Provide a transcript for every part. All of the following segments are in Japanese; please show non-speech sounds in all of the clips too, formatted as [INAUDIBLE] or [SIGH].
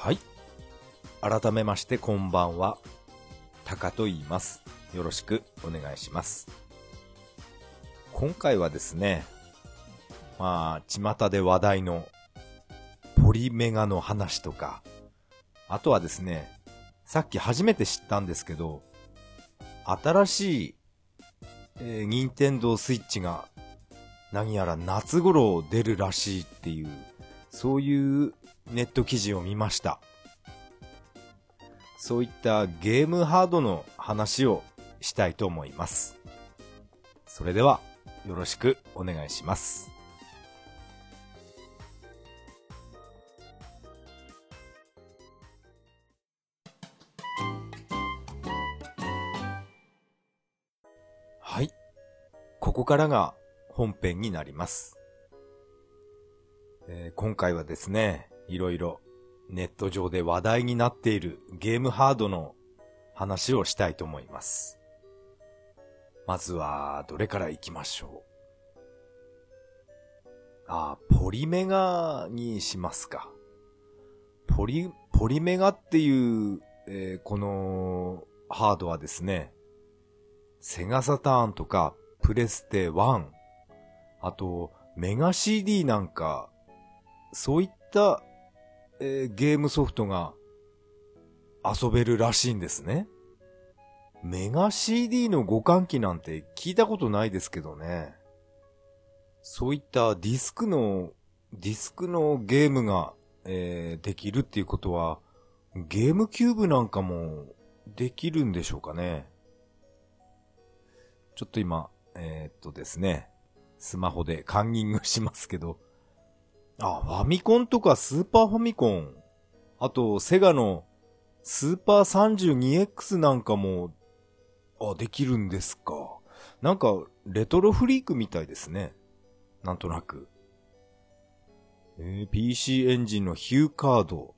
はい。改めましてこんばんは。タカと言います。よろしくお願いします。今回はですね、まあ、巷で話題のポリメガの話とか、あとはですね、さっき初めて知ったんですけど、新しい、えー、任天堂スイッチが何やら夏頃出るらしいっていう、そういうネット記事を見ました。そういったゲームハードの話をしたいと思います。それでは、よろしくお願いします。はい。ここからが本編になります。えー今回はですね、いろいろネット上で話題になっているゲームハードの話をしたいと思います。まずは、どれから行きましょう？あ、ポリメガにしますか。ポリ、ポリメガっていう、えーこのハードはですね、セガサターンとかプレステ1、あとメガ CD なんか、そういった、えーゲームソフトが遊べるらしいんですね。メガ CD の互換機なんて聞いたことないですけどね。そういったディスクの、ディスクのゲームが、えーできるっていうことは、ゲームキューブなんかもできるんでしょうかね。ちょっと今、えーっとですね、スマホでカンニングしますけど、あ、ファミコンとかスーパーファミコン、あとセガのスーパー 32X なんかも、あ、できるんですか。なんか、レトロフリークみたいですね。なんとなく。えー PC エンジンのヒューカード。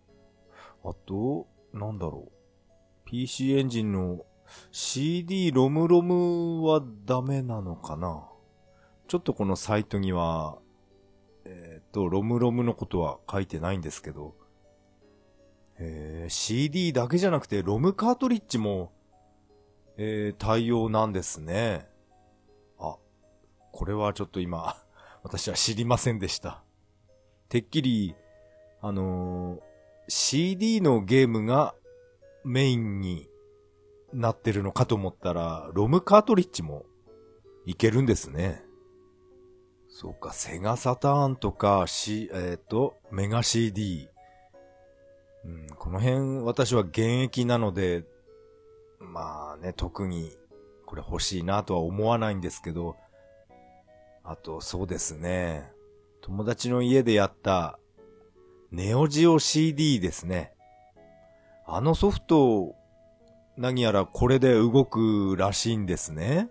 あと、なんだろう。PC エンジンの CD ロムロムはダメなのかなちょっとこのサイトには、え、と、ロムロムのことは書いてないんですけど、えー CD だけじゃなくてロムカートリッジも、えー対応なんですね。あ、これはちょっと今、[LAUGHS] 私は知りませんでした。てっきり、あのー CD のゲームがメインになってるのかと思ったら、ロムカートリッジもいけるんですね。そうか、セガサターンとか、C、えっ、と、メガ CD。うん、この辺私は現役なので、まあね、特にこれ欲しいなとは思わないんですけど、あとそうですね、友達の家でやったネオジオ CD ですね。あのソフト、何やらこれで動くらしいんですね。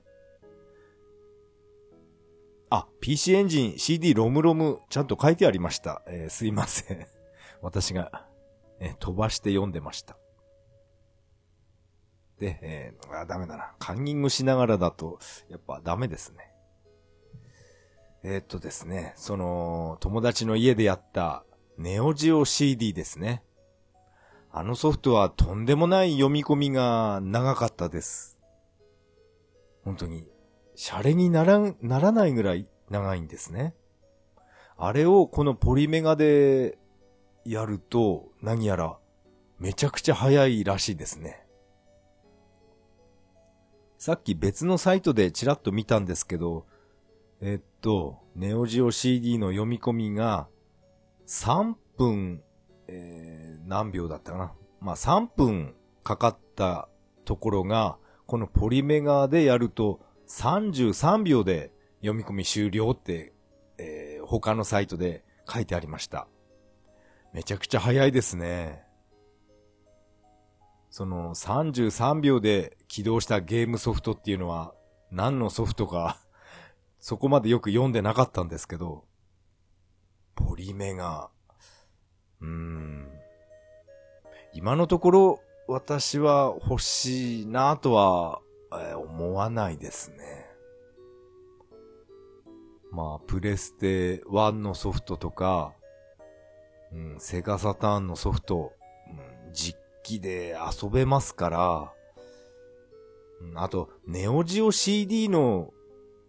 あ、PC エンジン CD ロムロムちゃんと書いてありました。えーすいません。[LAUGHS] 私が、えー飛ばして読んでました。で、えーあ、ダメだな。カンニングしながらだと、やっぱダメですね。えーっとですね、その、友達の家でやった、ネオジオ CD ですね。あのソフトはとんでもない読み込みが長かったです。本当に、シャレにならん、ならないぐらい長いんですね。あれをこのポリメガでやると何やらめちゃくちゃ早いらしいですね。さっき別のサイトでちらっと見たんですけど、えっと、ネオジオ CD の読み込みが3分、えー何秒だったかな。まあ3分かかったところが、このポリメガでやると33秒で読み込み終了って、えー他のサイトで書いてありました。めちゃくちゃ早いですね。その33秒で起動したゲームソフトっていうのは何のソフトか [LAUGHS] そこまでよく読んでなかったんですけど、ポリメガ、うーん。今のところ私は欲しいなとは、え思わないですね。まあ、プレステ1のソフトとか、うん、セガサターンのソフト、うん実機で遊べますから、うんあと、ネオジオ CD の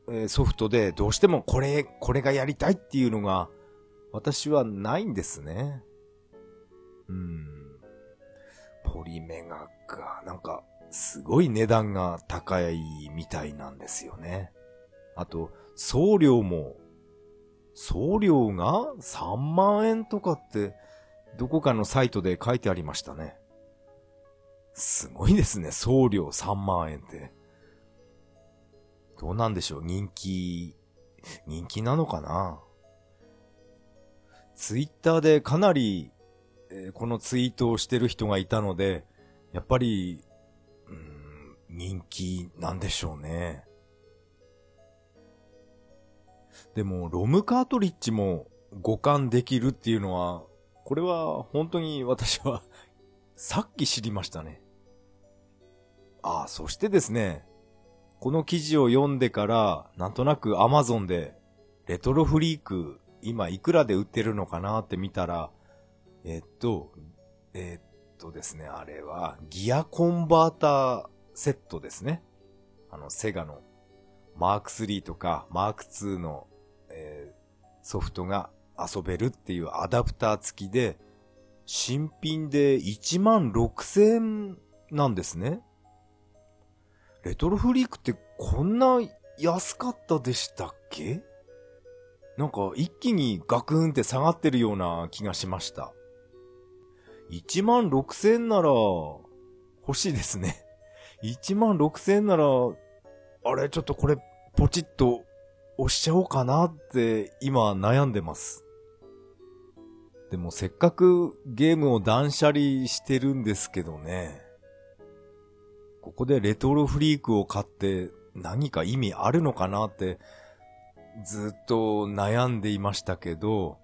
えーソフトでどうしてもこれ、これがやりたいっていうのが、私はないんですね。うん。ポリメガか、なんか、すごい値段が高いみたいなんですよね。あと、送料も、送料が3万円とかって、どこかのサイトで書いてありましたね。すごいですね、送料3万円って。どうなんでしょう、人気、人気なのかな？ツイッターでかなり、えーこのツイートをしてる人がいたので、やっぱり、人気なんでしょうね。でも、ロムカートリッジも互換できるっていうのは、これは本当に私はさっき知りましたね。ああ、そしてですね、この記事を読んでから、なんとなく Amazon で、レトロフリーク、今いくらで売ってるのかなって見たら、えっと、えっとですね、あれは、ギアコンバーターセットですね。あの、セガの、マーク3とか、マーク2の、えーソフトが遊べるっていうアダプター付きで、新品で1万6000円なんですね。レトロフリークってこんな安かったでしたっけ？なんか一気にガクンって下がってるような気がしました。1万6000円なら欲しいですね。1万6000円なら、あれちょっとこれポチッと押しちゃおうかなって今悩んでます。でもせっかくゲームを断捨離してるんですけどね。ここでレトロフリークを買って何か意味あるのかなってずっと悩んでいましたけど、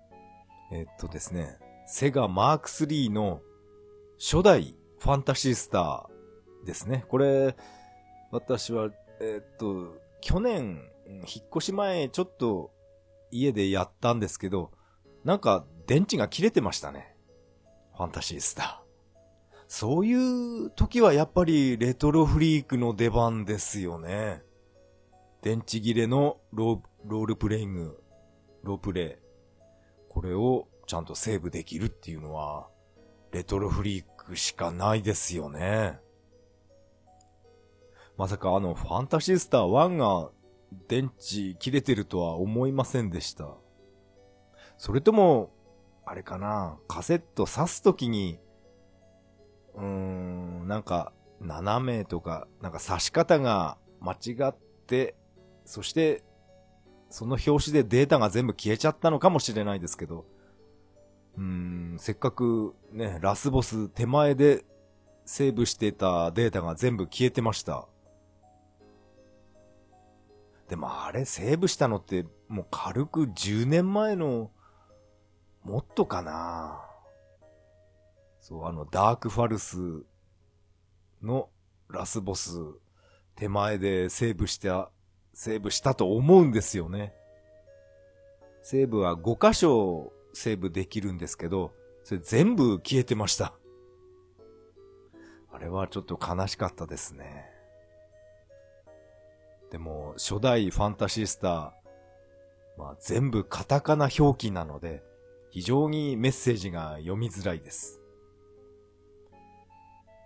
えっとですね、セガマーク3の初代ファンタシースターですね。これ、私は、えっと、去年、引っ越し前ちょっと家でやったんですけど、なんか電池が切れてましたね。ファンタシースター。そういう時はやっぱりレトロフリークの出番ですよね。電池切れのローロールプレイング、ロープレイ。これをちゃんとセーブできるっていうのは、レトロフリークしかないですよね。まさかあのファンタシースター1が電池切れてるとは思いませんでした。それとも、あれかな、カセット挿すときに、うーん、なんか、斜めとか、なんか挿し方が間違って、そして、その表紙でデータが全部消えちゃったのかもしれないですけど、うーん、せっかくね、ラスボス手前でセーブしてたデータが全部消えてました。でもあれセーブしたのってもう軽く10年前のもっとかなそう、あのダークファルスのラスボス手前でセーブした、セーブしたと思うんですよね。セーブは5箇所セーブできるんですけど、それ全部消えてました。あれはちょっと悲しかったですね。でも、初代ファンタシスター、まあ全部カタカナ表記なので、非常にメッセージが読みづらいです。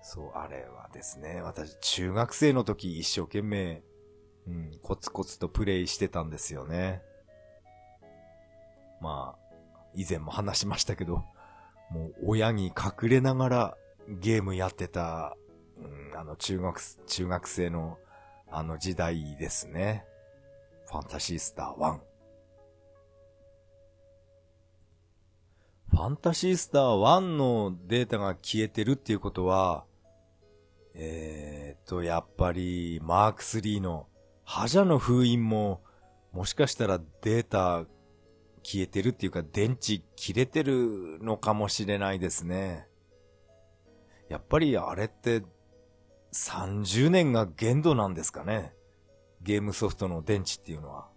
そう、あれはですね、私中学生の時一生懸命、うん、コツコツとプレイしてたんですよね。まあ、以前も話しましたけど、もう親に隠れながらゲームやってた、うん、あの中学、中学生のあの時代ですね。ファンタシースター1。ファンタシースター1のデータが消えてるっていうことは、えーっと、やっぱり、マーク3の、覇者の封印も、もしかしたらデータ消えてるっていうか、電池切れてるのかもしれないですね。やっぱりあれって、30年が限度なんですかね。ゲームソフトの電池っていうのは。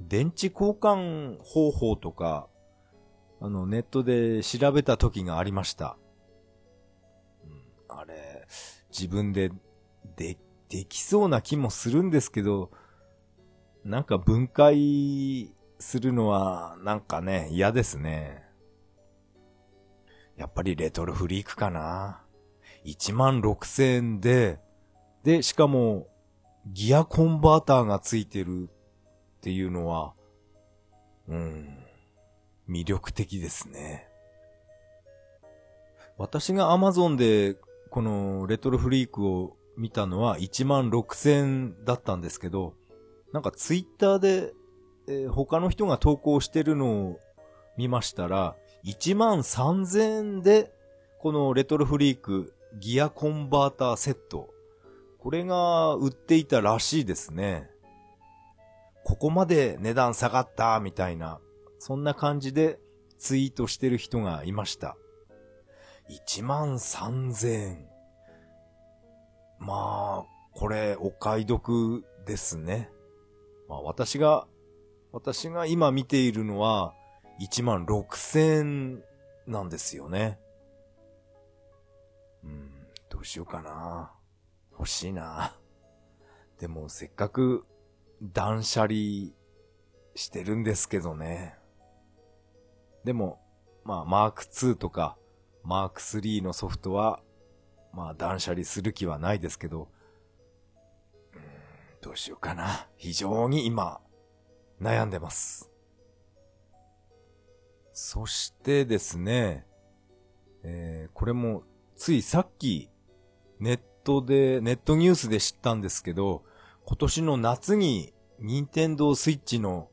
電池交換方法とか、あの、ネットで調べた時がありました。あれ、自分でで、できそうな気もするんですけど、なんか分解するのは、なんかね、嫌ですね。やっぱりレトロフリークかな。1万6000円で、で、しかも、ギアコンバーターがついてるっていうのは、うん、魅力的ですね。私が Amazon でこのレトロフリークを見たのは1万6000だったんですけど、なんかツイッターで、えー、他の人が投稿してるのを見ましたら、1万3000でこのレトロフリークギアコンバーターセット、これが売っていたらしいですね。ここまで値段下がったみたいな、そんな感じでツイートしてる人がいました。1万3000円。まあ、これお買い得ですね。まあ私が、私が今見ているのは1万6000円なんですよね。うん、どうしようかな。欲しいな。でもせっかく断捨離してるんですけどね。でも、まあ、マーク2とか、マーク3のソフトは、まあ、断捨離する気はないですけど、うん、どうしようかな。非常に今、悩んでます。そしてですね、えー、これも、ついさっき、ネットで、ネットニュースで知ったんですけど、今年の夏に、任天堂スイッチの、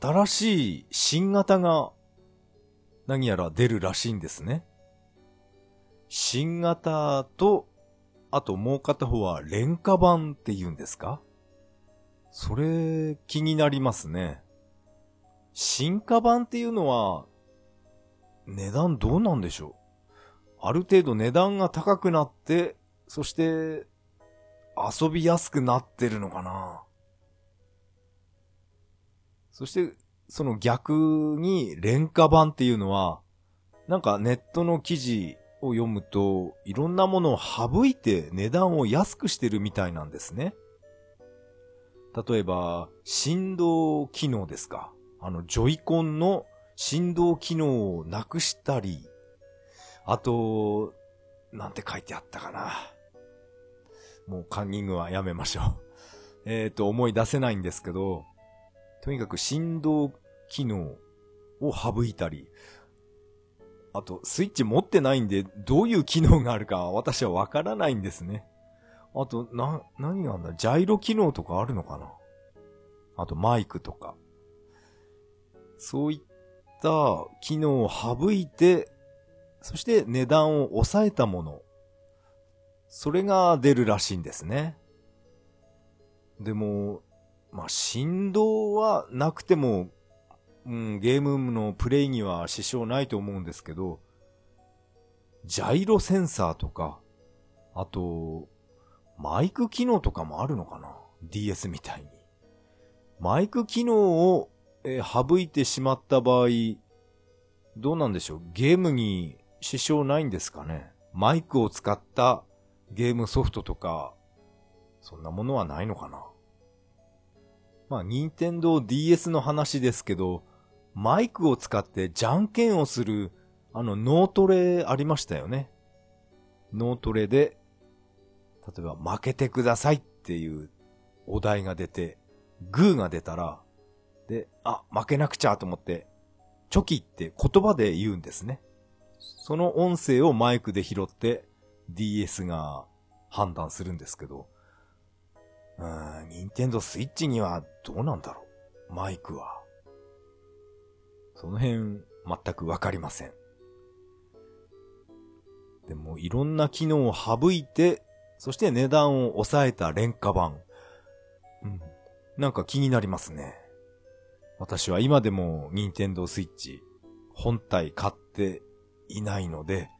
新しい新型が、何やら出るらしいんですね。新型と、あともう片方は廉価版って言うんですか？それ、気になりますね。進化版っていうのは、値段どうなんでしょう？ある程度値段が高くなって、そして遊びやすくなってるのかなそして、その逆に廉価版っていうのは、なんかネットの記事を読むと、いろんなものを省いて値段を安くしてるみたいなんですね。例えば、振動機能ですか。あの、ジョイコンの振動機能をなくしたり、あと、なんて書いてあったかな。もうカンニングはやめましょう。[LAUGHS] えっ、と、思い出せないんですけど、とにかく振動機能を省いたり、あと、スイッチ持ってないんで、どういう機能があるか [LAUGHS] 私はわからないんですね。あと、な、何があんだ？ジャイロ機能とかあるのかな？あと、マイクとか。そういった機能を省いて、そして値段を抑えたもの。それが出るらしいんですね。でも、まあ、振動はなくても、うん、ゲームのプレイには支障ないと思うんですけど、ジャイロセンサーとか、あと、マイク機能とかもあるのかな ?DS みたいに。マイク機能を、えー、省いてしまった場合、どうなんでしょう？ゲームに支障ないんですかね？マイクを使ったゲームソフトとか、そんなものはないのかな？まあ、任天堂 DS の話ですけど、マイクを使ってじゃんけんをする、あの、脳トレありましたよね。脳トレで、例えば、負けてくださいっていうお題が出て、グーが出たら、で、あ、負けなくちゃと思って、チョキって言葉で言うんですね。その音声をマイクで拾って DS が判断するんですけど、うん、ニンテンドスイッチにはどうなんだろう？マイクは。その辺、全くわかりません。でも、いろんな機能を省いて、そして値段を抑えた廉価版。うん。なんか気になりますね。私は今でもニンテンドースイッチ本体買っていないので、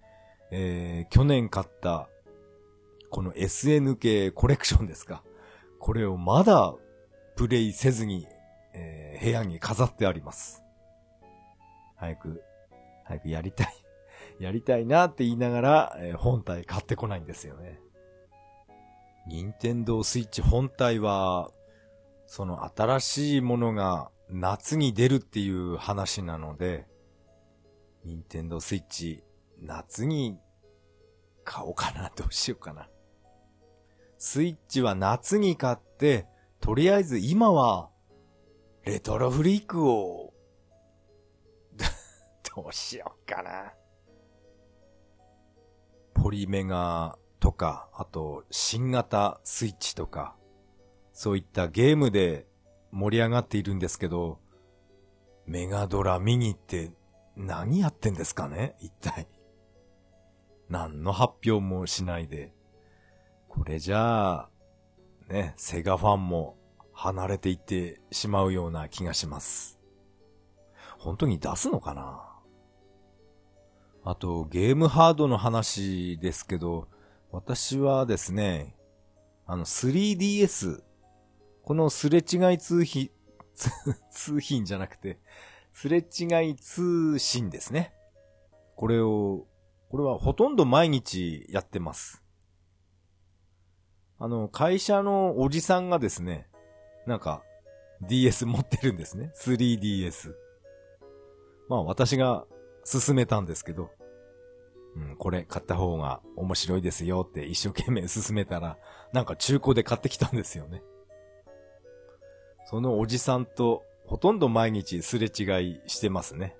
えー、去年買ったこの SNK コレクションですか。これをまだプレイせずに、えー、部屋に飾ってあります。早く、早くやりたい。[LAUGHS] やりたいなって言いながら、えー、本体買ってこないんですよね。任天堂スイッチ本体は、その新しいものが夏に出るっていう話なので、任天堂スイッチ夏に買おうかな、どうしようかな。スイッチは夏に買って、とりあえず今は、レトロフリークをどうしようかな。ポリメガとか、あと、新型スイッチとか、そういったゲームで盛り上がっているんですけど、メガドラミニって何やってんですかね？一体。何の発表もしないで。これじゃあ、ね、セガファンも離れていってしまうような気がします。本当に出すのかな？あと、ゲームハードの話ですけど、私はですね、あの 3DS、このすれ違い通信、通 [LAUGHS] 信じゃなくて、すれ違い通信ですね。これを、これはほとんど毎日やってます。あの、会社のおじさんがですね、なんか、DS 持ってるんですね。3DS。まあ私が勧めたんですけど、うん、これ買った方が面白いですよって一生懸命勧めたら、なんか中古で買ってきたんですよね。そのおじさんとほとんど毎日すれ違いしてますね。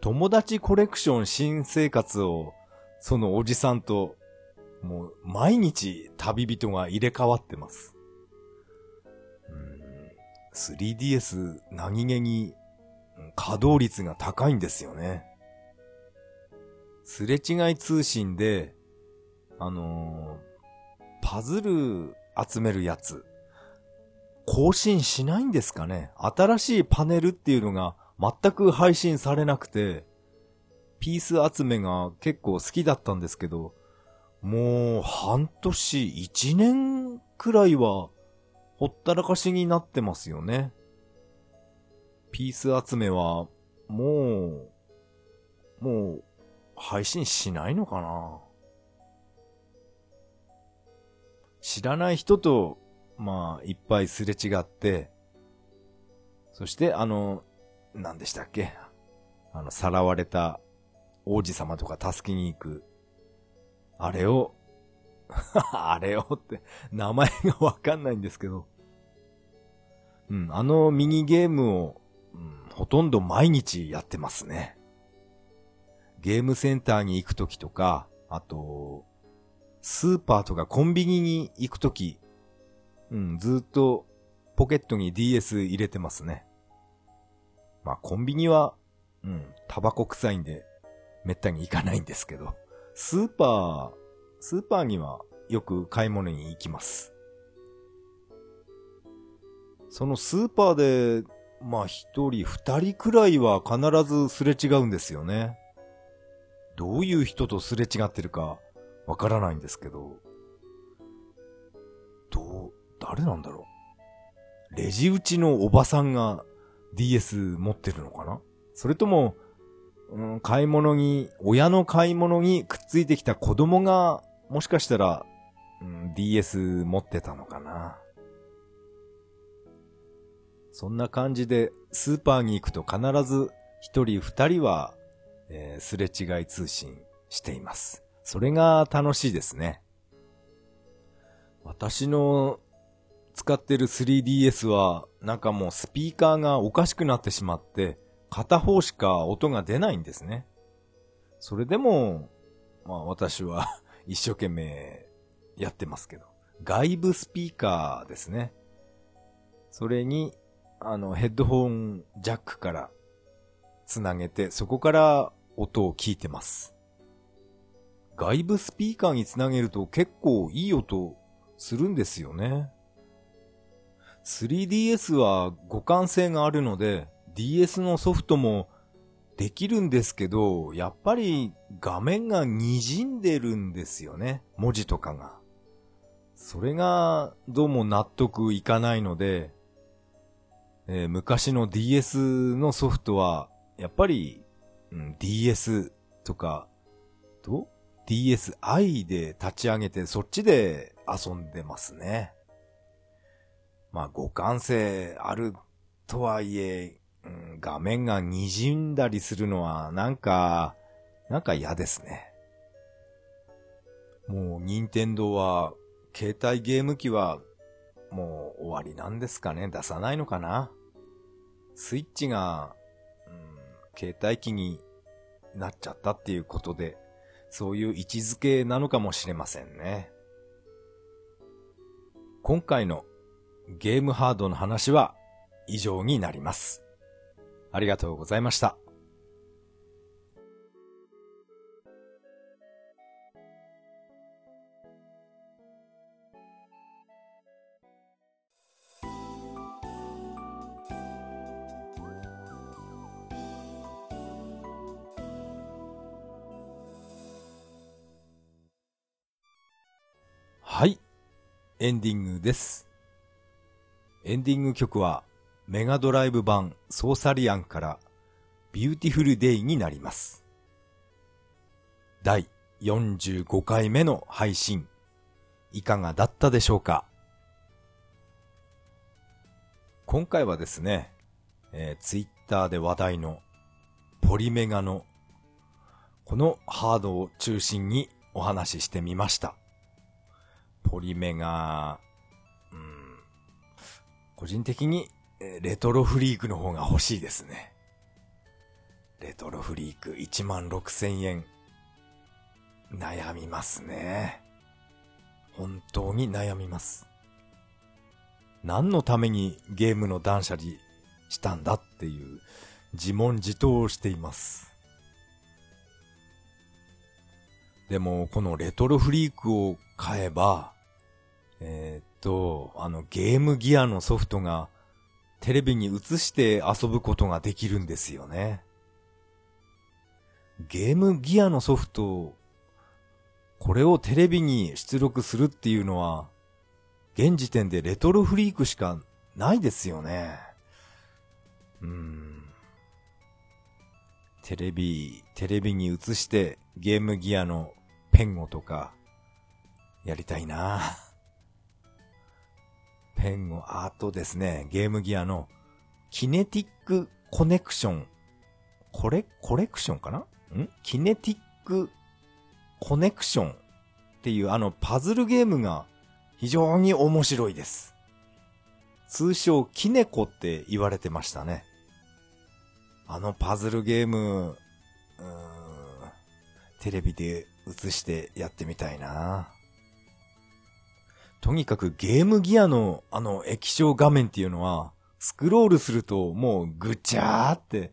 友達コレクション新生活を、そのおじさんと、もう毎日旅人が入れ替わってます。3DS 何気に稼働率が高いんですよね。すれ違い通信で、あのー、パズル集めるやつ、更新しないんですかね？新しいパネルっていうのが全く配信されなくて、ピース集めが結構好きだったんですけど、もう半年、一年くらいはほったらかしになってますよね。ピース集めは、もう、もう、配信しないのかな？知らない人と、まあ、いっぱいすれ違って、そして、あの、何でしたっけ？あの、さらわれた王子様とか助けに行く。あれを [LAUGHS] あれをって、名前がわかんないんですけど。うん、あのミニゲームを、うん、ほとんど毎日やってますね。ゲームセンターに行くときとか、あと、スーパーとかコンビニに行くとき、うん、ずっとポケットに DS 入れてますね。まあコンビニは、うん、タバコ臭いんで、めったに行かないんですけど、スーパー、スーパーにはよく買い物に行きます。そのスーパーで、まあ一人二人くらいは必ずすれ違うんですよね。どういう人とすれ違ってるかわからないんですけど、どう、誰なんだろう。レジ打ちのおばさんが DS 持ってるのかな？それとも、うん、買い物に、親の買い物にくっついてきた子供が、もしかしたら、うん、DS 持ってたのかな？そんな感じで、スーパーに行くと必ず一人二人は、えー、すれ違い通信しています。それが楽しいですね。私の使ってる 3DS は、なんかもうスピーカーがおかしくなってしまって、片方しか音が出ないんですね。それでも、まあ私は [LAUGHS] 一生懸命やってますけど。外部スピーカーですね。それにあの、ヘッドホンジャックからつなげて、そこから音を聞いてます。外部スピーカーにつなげると結構いい音するんですよね。3DS は互換性があるので、DS のソフトもできるんですけど、やっぱり画面が滲んでるんですよね。文字とかが。それがどうも納得いかないので、えー、昔の DS のソフトは、やっぱりうん、DS とか、と？DSi で立ち上げてそっちで遊んでますね。まあ互換性あるとはいえ、うん、画面が滲んだりするのはなんか、なんか嫌ですね。もう任天堂は携帯ゲーム機はもう終わりなんですかね出さないのかなスイッチが、うん、携帯機になっちゃったっていうことで、そういう位置づけなのかもしれませんね。今回のゲームハードの話は以上になります。ありがとうございました。はい。エンディングです。エンディング曲はメガドライブ版ソーサリアンから Beautiful Day になります。第45回目の配信、いかがだったでしょうか？今回はですね、えー、ツイッターで話題の Polymega のこのハードを中心にお話ししてみました。ポリメが、うん、個人的にレトロフリークの方が欲しいですね。レトロフリーク1万6千円。悩みますね。本当に悩みます。何のためにゲームの断捨離したんだっていう自問自答をしています。でも、このレトロフリークを買えば、えー、と、あのゲームギアのソフトがテレビに映して遊ぶことができるんですよね。ゲームギアのソフト、これをテレビに出力するっていうのは、現時点でレトロフリークしかないですよね。うーん。テレビ、テレビに映してゲームギアのペンゴとか、やりたいなペンゴ、あとですね、ゲームギアのキネティックコネクション。これ、コレクションかな？ん？キネティックコネクションっていうあのパズルゲームが非常に面白いです。通称キネコって言われてましたね。あのパズルゲーム、うーん、テレビで映してやってみたいな。とにかくゲームギアのあの液晶画面っていうのは、スクロールするともうぐちゃーって、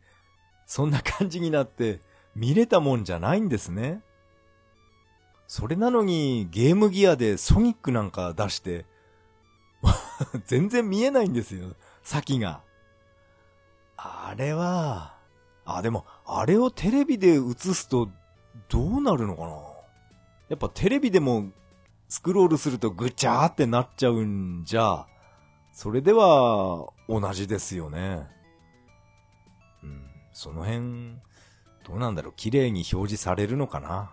そんな感じになって見れたもんじゃないんですね。それなのにゲームギアでソニックなんか出して、[LAUGHS] 全然見えないんですよ、先が。あれは、あ、でも、あれをテレビで映すとどうなるのかなやっぱテレビでもスクロールするとぐちゃーってなっちゃうんじゃ、それでは同じですよね。うん、その辺、どうなんだろう、綺麗に表示されるのかな。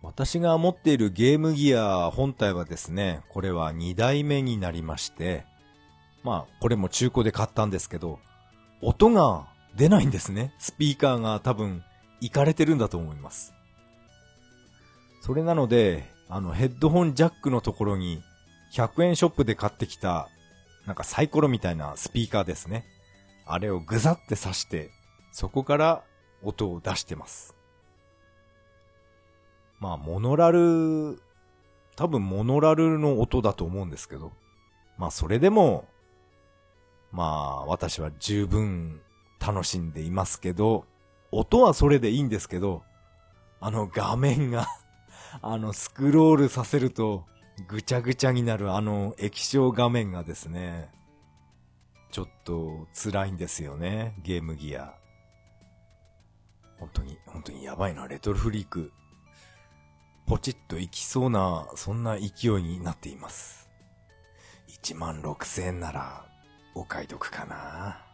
私が持っているゲームギア本体はですね、これは2代目になりまして、まあ、これも中古で買ったんですけど、音が出ないんですね。スピーカーが多分、いかれてるんだと思います。それなので、あの、ヘッドホンジャックのところに、100円ショップで買ってきた、なんかサイコロみたいなスピーカーですね。あれをぐざって刺して、そこから音を出してます。まあ、モノラル、多分モノラルの音だと思うんですけど、まあそれでも、まあ私は十分楽しんでいますけど、音はそれでいいんですけど、あの画面があの、スクロールさせると、ぐちゃぐちゃになるあの液晶画面がですね、ちょっと辛いんですよね、ゲームギア。本当に、本当にやばいな、レトロフリーク。ポチッといきそうな、そんな勢いになっています。1万6千円なら、お買い得かな。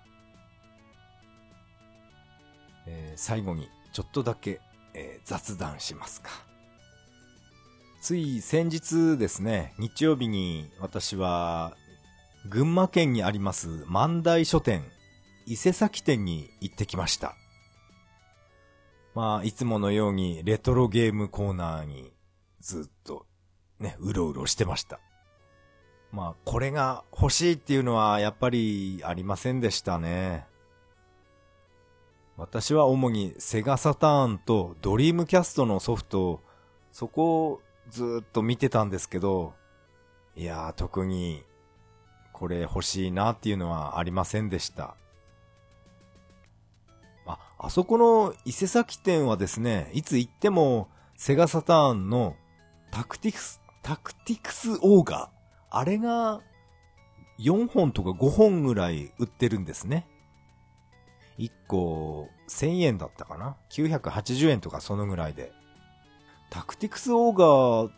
え最後にちょっとだけ、えー、雑談しますか。つい先日ですね、日曜日に私は群馬県にあります万代書店伊勢崎店に行ってきました。まあ、いつものようにレトロゲームコーナーにずっとね、うろうろしてました。まあ、これが欲しいっていうのはやっぱりありませんでしたね。私は主にセガサターンとドリームキャストのソフトそこをずっと見てたんですけど、いやー特にこれ欲しいなっていうのはありませんでした。あ、あそこの伊勢崎店はですね、いつ行ってもセガサターンのタクティクス、タクティクスオーガ、あれが4本とか5本ぐらい売ってるんですね。1個1000円だったかな ?980 円とかそのぐらいで。タクティクスオーガー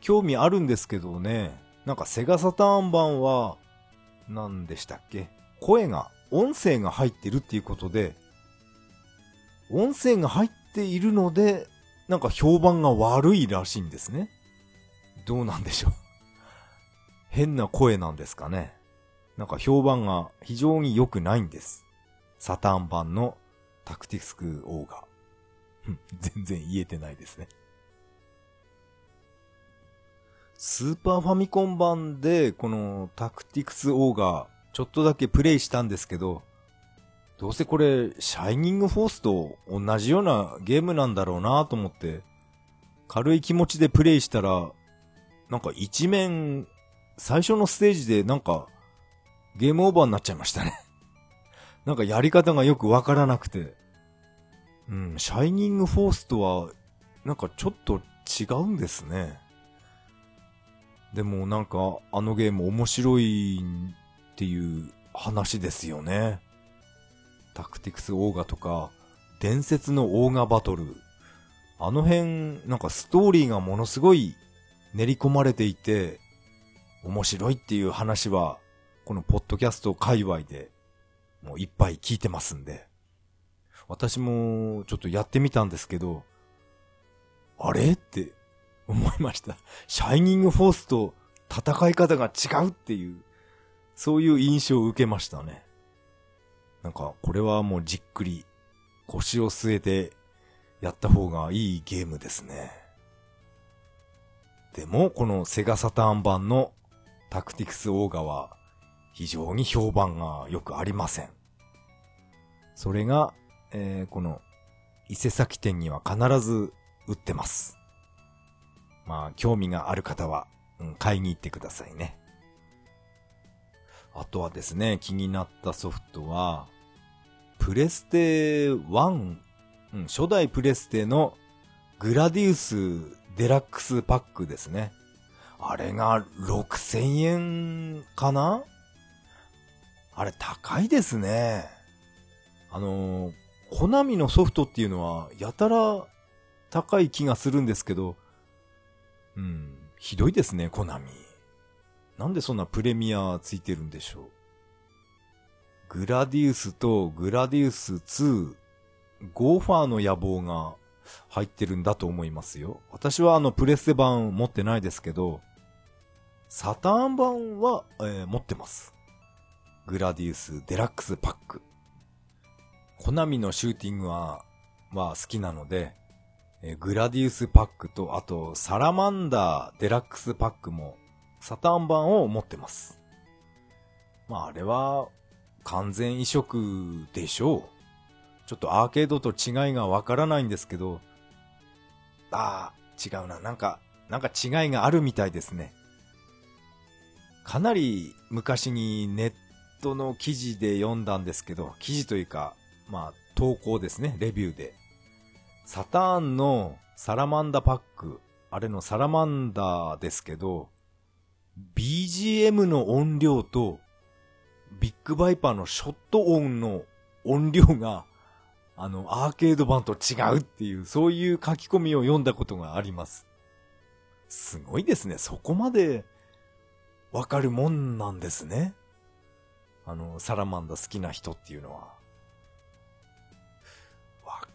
興味あるんですけどね。なんかセガサターン版は何でしたっけ？声が、音声が入ってるっていうことで、音声が入っているので、なんか評判が悪いらしいんですね。どうなんでしょう？[LAUGHS] 変な声なんですかね。なんか評判が非常に良くないんです。サターン版のタクティクスオーガ。[LAUGHS] 全然言えてないですね。スーパーファミコン版でこのタクティクスオーガーちょっとだけプレイしたんですけど、どうせこれ、シャイニングフォースと同じようなゲームなんだろうなと思って、軽い気持ちでプレイしたら、なんか一面、最初のステージでなんか、ゲームオーバーになっちゃいましたね [LAUGHS] なんかやり方がよくわからなくて。うん、シャイニングフォースとは、なんかちょっと違うんですね。でもなんか、あのゲーム面白いっていう話ですよね。タクティクスオーガとか、伝説のオーガバトル。あの辺、なんかストーリーがものすごい練り込まれていて、面白いっていう話は、このポッドキャスト界隈でもういっぱい聞いてますんで。私もちょっとやってみたんですけど、あれ？って思いました。シャイニングフォースと戦い方が違うっていう、そういう印象を受けましたね。なんか、これはもうじっくり腰を据えてやった方がいいゲームですね。でも、このセガサターン版のタクティクスオーガは非常に評判がよくありません。それが、えー、この伊勢崎店には必ず売ってます。まあ、興味がある方は、うん、買いに行ってくださいね。あとはですね、気になったソフトは、プレステ1、うん、初代プレステのグラディウスデラックスパックですね。あれが6000円かな？あれ高いですね。あのー、コナミのソフトっていうのはやたら高い気がするんですけど、うん、ひどいですね、コナミ。なんでそんなプレミアついてるんでしょう。グラディウスとグラディウス2、ゴーファーの野望が入ってるんだと思いますよ。私はあのプレステ版持ってないですけど、サターン版は、えー、持ってます。グラディウスデラックスパック。コナミのシューティングは、まあ好きなので、え、グラディウスパックと、あとサラマンダーデラックスパックもサターン版を持ってます。まああれは完全移植でしょう。ちょっとアーケードと違いがわからないんですけど、ああ、違うな。なんか、なんか違いがあるみたいですね。かなり昔にネットの記事で読んだんですけど、記事というか、まあ、投稿ですね、レビューで。サターンのサラマンダパック、あれのサラマンダーですけど、BGM の音量とビッグバイパーのショット音の音量が、あの、アーケード版と違うっていう、そういう書き込みを読んだことがあります。すごいですね。そこまでわかるもんなんですね。あの、サラマンダ好きな人っていうのは。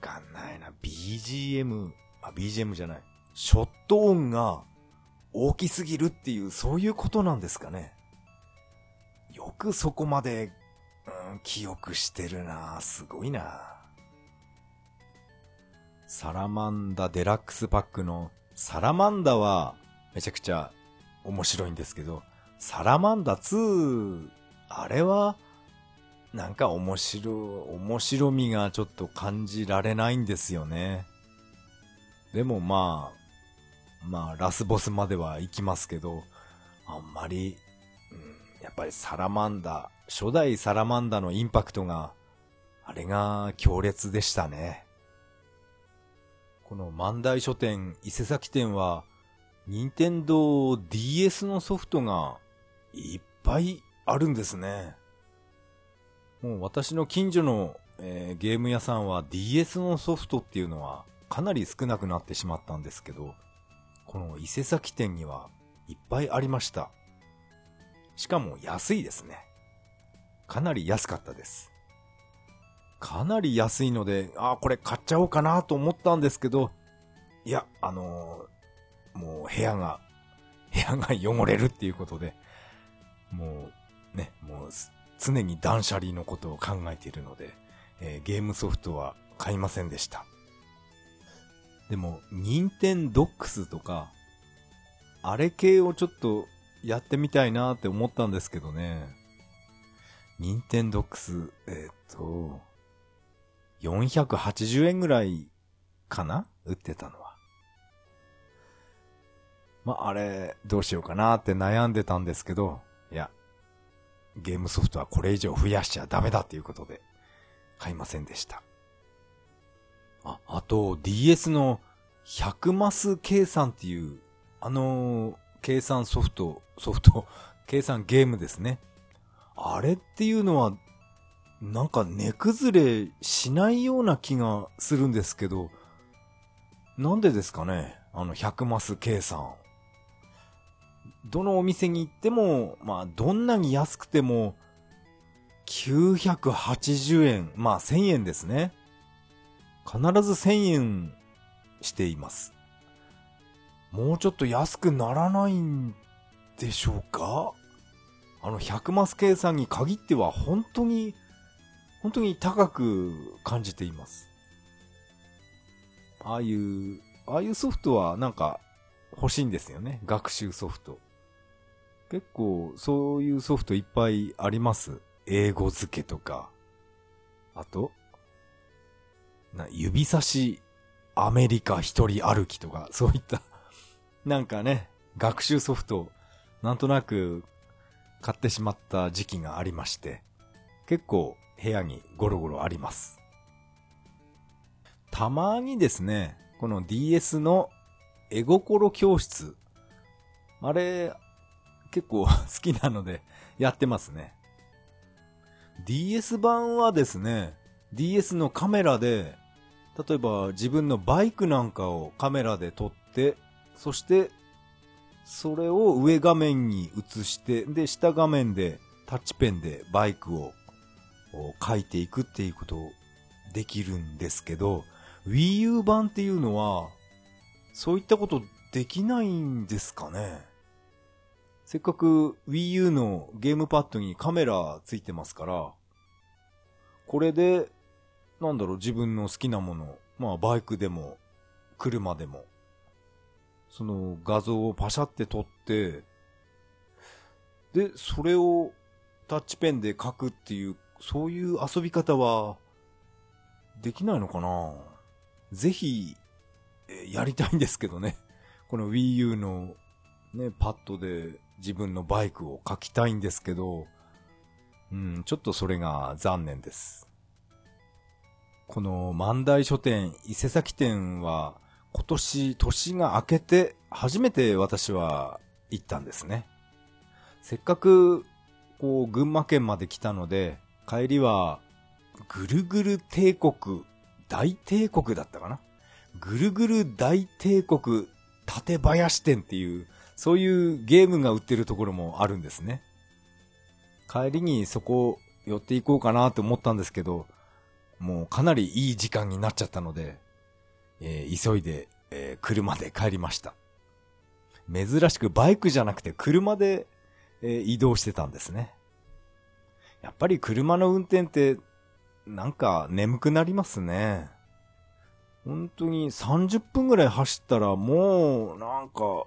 わかんないな。BGM、あ、BGM じゃない。ショット音が大きすぎるっていう、そういうことなんですかね。よくそこまで、うん、記憶してるなすごいなサラマンダデラックスパックのサラマンダはめちゃくちゃ面白いんですけど、サラマンダ2、あれはなんか面白、面白みがちょっと感じられないんですよね。でもまあ、まあラスボスまでは行きますけど、あんまり、うん、やっぱりサラマンダ、初代サラマンダのインパクトが、あれが強烈でしたね。この万代書店伊勢崎店は、任天堂 DS のソフトがいっぱいあるんですね。もう私の近所の、えー、ゲーム屋さんは DS のソフトっていうのはかなり少なくなってしまったんですけど、この伊勢崎店にはいっぱいありました。しかも安いですね。かなり安かったです。かなり安いので、ああ、これ買っちゃおうかなと思ったんですけど、いや、あのー、もう部屋が、部屋が汚れるっていうことで、もう、ね、もう常に断捨離のことを考えているので、えー、ゲームソフトは買いませんでした。でも、任天ドックスとか、あれ系をちょっとやってみたいなって思ったんですけどね。任天ドックス、えー、っと、480円ぐらいかな？売ってたのは。まあ、あれ、どうしようかなって悩んでたんですけど、いや、ゲームソフトはこれ以上増やしちゃダメだっていうことで、買いませんでした。あ、あと DS の100マス計算っていう、あのー、計算ソフト、ソフト、計算ゲームですね。あれっていうのは、なんか値崩れしないような気がするんですけど、なんでですかねあの100マス計算。どのお店に行っても、まあ、どんなに安くても、980円、まあ1000円ですね。必ず1000円しています。もうちょっと安くならないんでしょうか？あの100マス計算に限っては本当に、本当に高く感じています。ああいう、ああいうソフトはなんか欲しいんですよね。学習ソフト。結構そういうソフトいっぱいあります？英語付けとか。あと、な、指差しアメリカ一人歩きとか、[LAUGHS] そういったなんかね、学習ソフト、なんとなく買ってしまった時期がありまして、結構部屋にゴロゴロあります。たまにですね、この DS の絵心教室、あれ、結構 [LAUGHS] 好きなのでやってますね。DS 版はですね、DS のカメラで、例えば自分のバイクなんかをカメラで撮って、そしてそれを上画面に映して、で、下画面でタッチペンでバイクを描いていくっていうことできるんですけど、Wii U 版っていうのは、そういったことできないんですかねせっかく Wii U のゲームパッドにカメラついてますから、これで、なんだろう、自分の好きなもの、まあバイクでも、車でも、その画像をパシャって撮って、で、それをタッチペンで書くっていう、そういう遊び方は、できないのかな？ぜひ、やりたいんですけどね。この Wii U のね、パッドで自分のバイクを描きたいんですけど、うん、ちょっとそれが残念です。この万代書店伊勢崎店は今年年が明けて初めて私は行ったんですね。せっかくこう群馬県まで来たので帰りはぐるぐる帝国大帝国だったかな？ぐるぐる大帝国館林店っていうそういうゲームが売ってるところもあるんですね。帰りにそこ寄っていこうかなと思ったんですけど、もうかなりいい時間になっちゃったので、えー、急いで、えー、車で帰りました。珍しくバイクじゃなくて車で、えー、移動してたんですね。やっぱり車の運転って、なんか眠くなりますね。本当に30分ぐらい走ったらもう、なんか、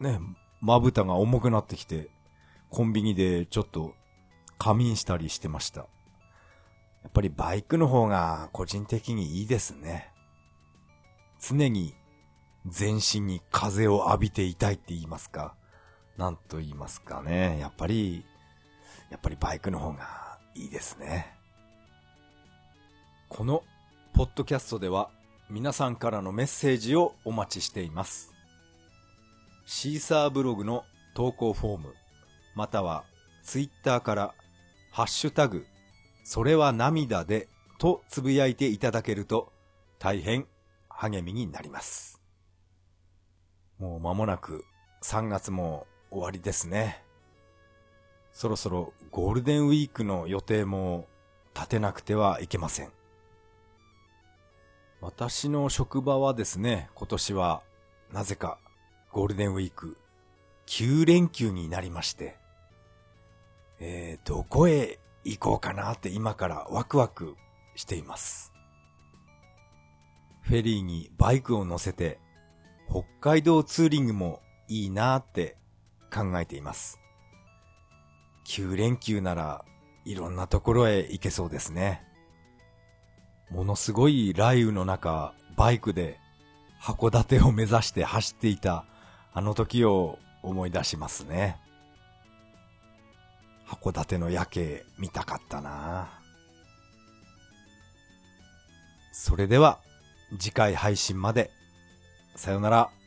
ね、まぶたが重くなってきて、コンビニでちょっと仮眠したりしてました。やっぱりバイクの方が個人的にいいですね。常に全身に風を浴びていたいって言いますか。なんと言いますかね。やっぱり、やっぱりバイクの方がいいですね。このポッドキャストでは皆さんからのメッセージをお待ちしています。シーサーブログの投稿フォーム、またはツイッターからハッシュタグ、それは涙でとつぶやいていただけると大変励みになります。もう間もなく3月も終わりですね。そろそろゴールデンウィークの予定も立てなくてはいけません。私の職場はですね、今年はなぜかゴールデンウィーク9連休になりまして、えー、どこへ行こうかなって今からワクワクしています。フェリーにバイクを乗せて北海道ツーリングもいいなって考えています。9連休ならいろんなところへ行けそうですね。ものすごい雷雨の中、バイクで函館を目指して走っていたあの時を思い出しますね。函館の夜景見たかったなそれでは次回配信まで。さよなら。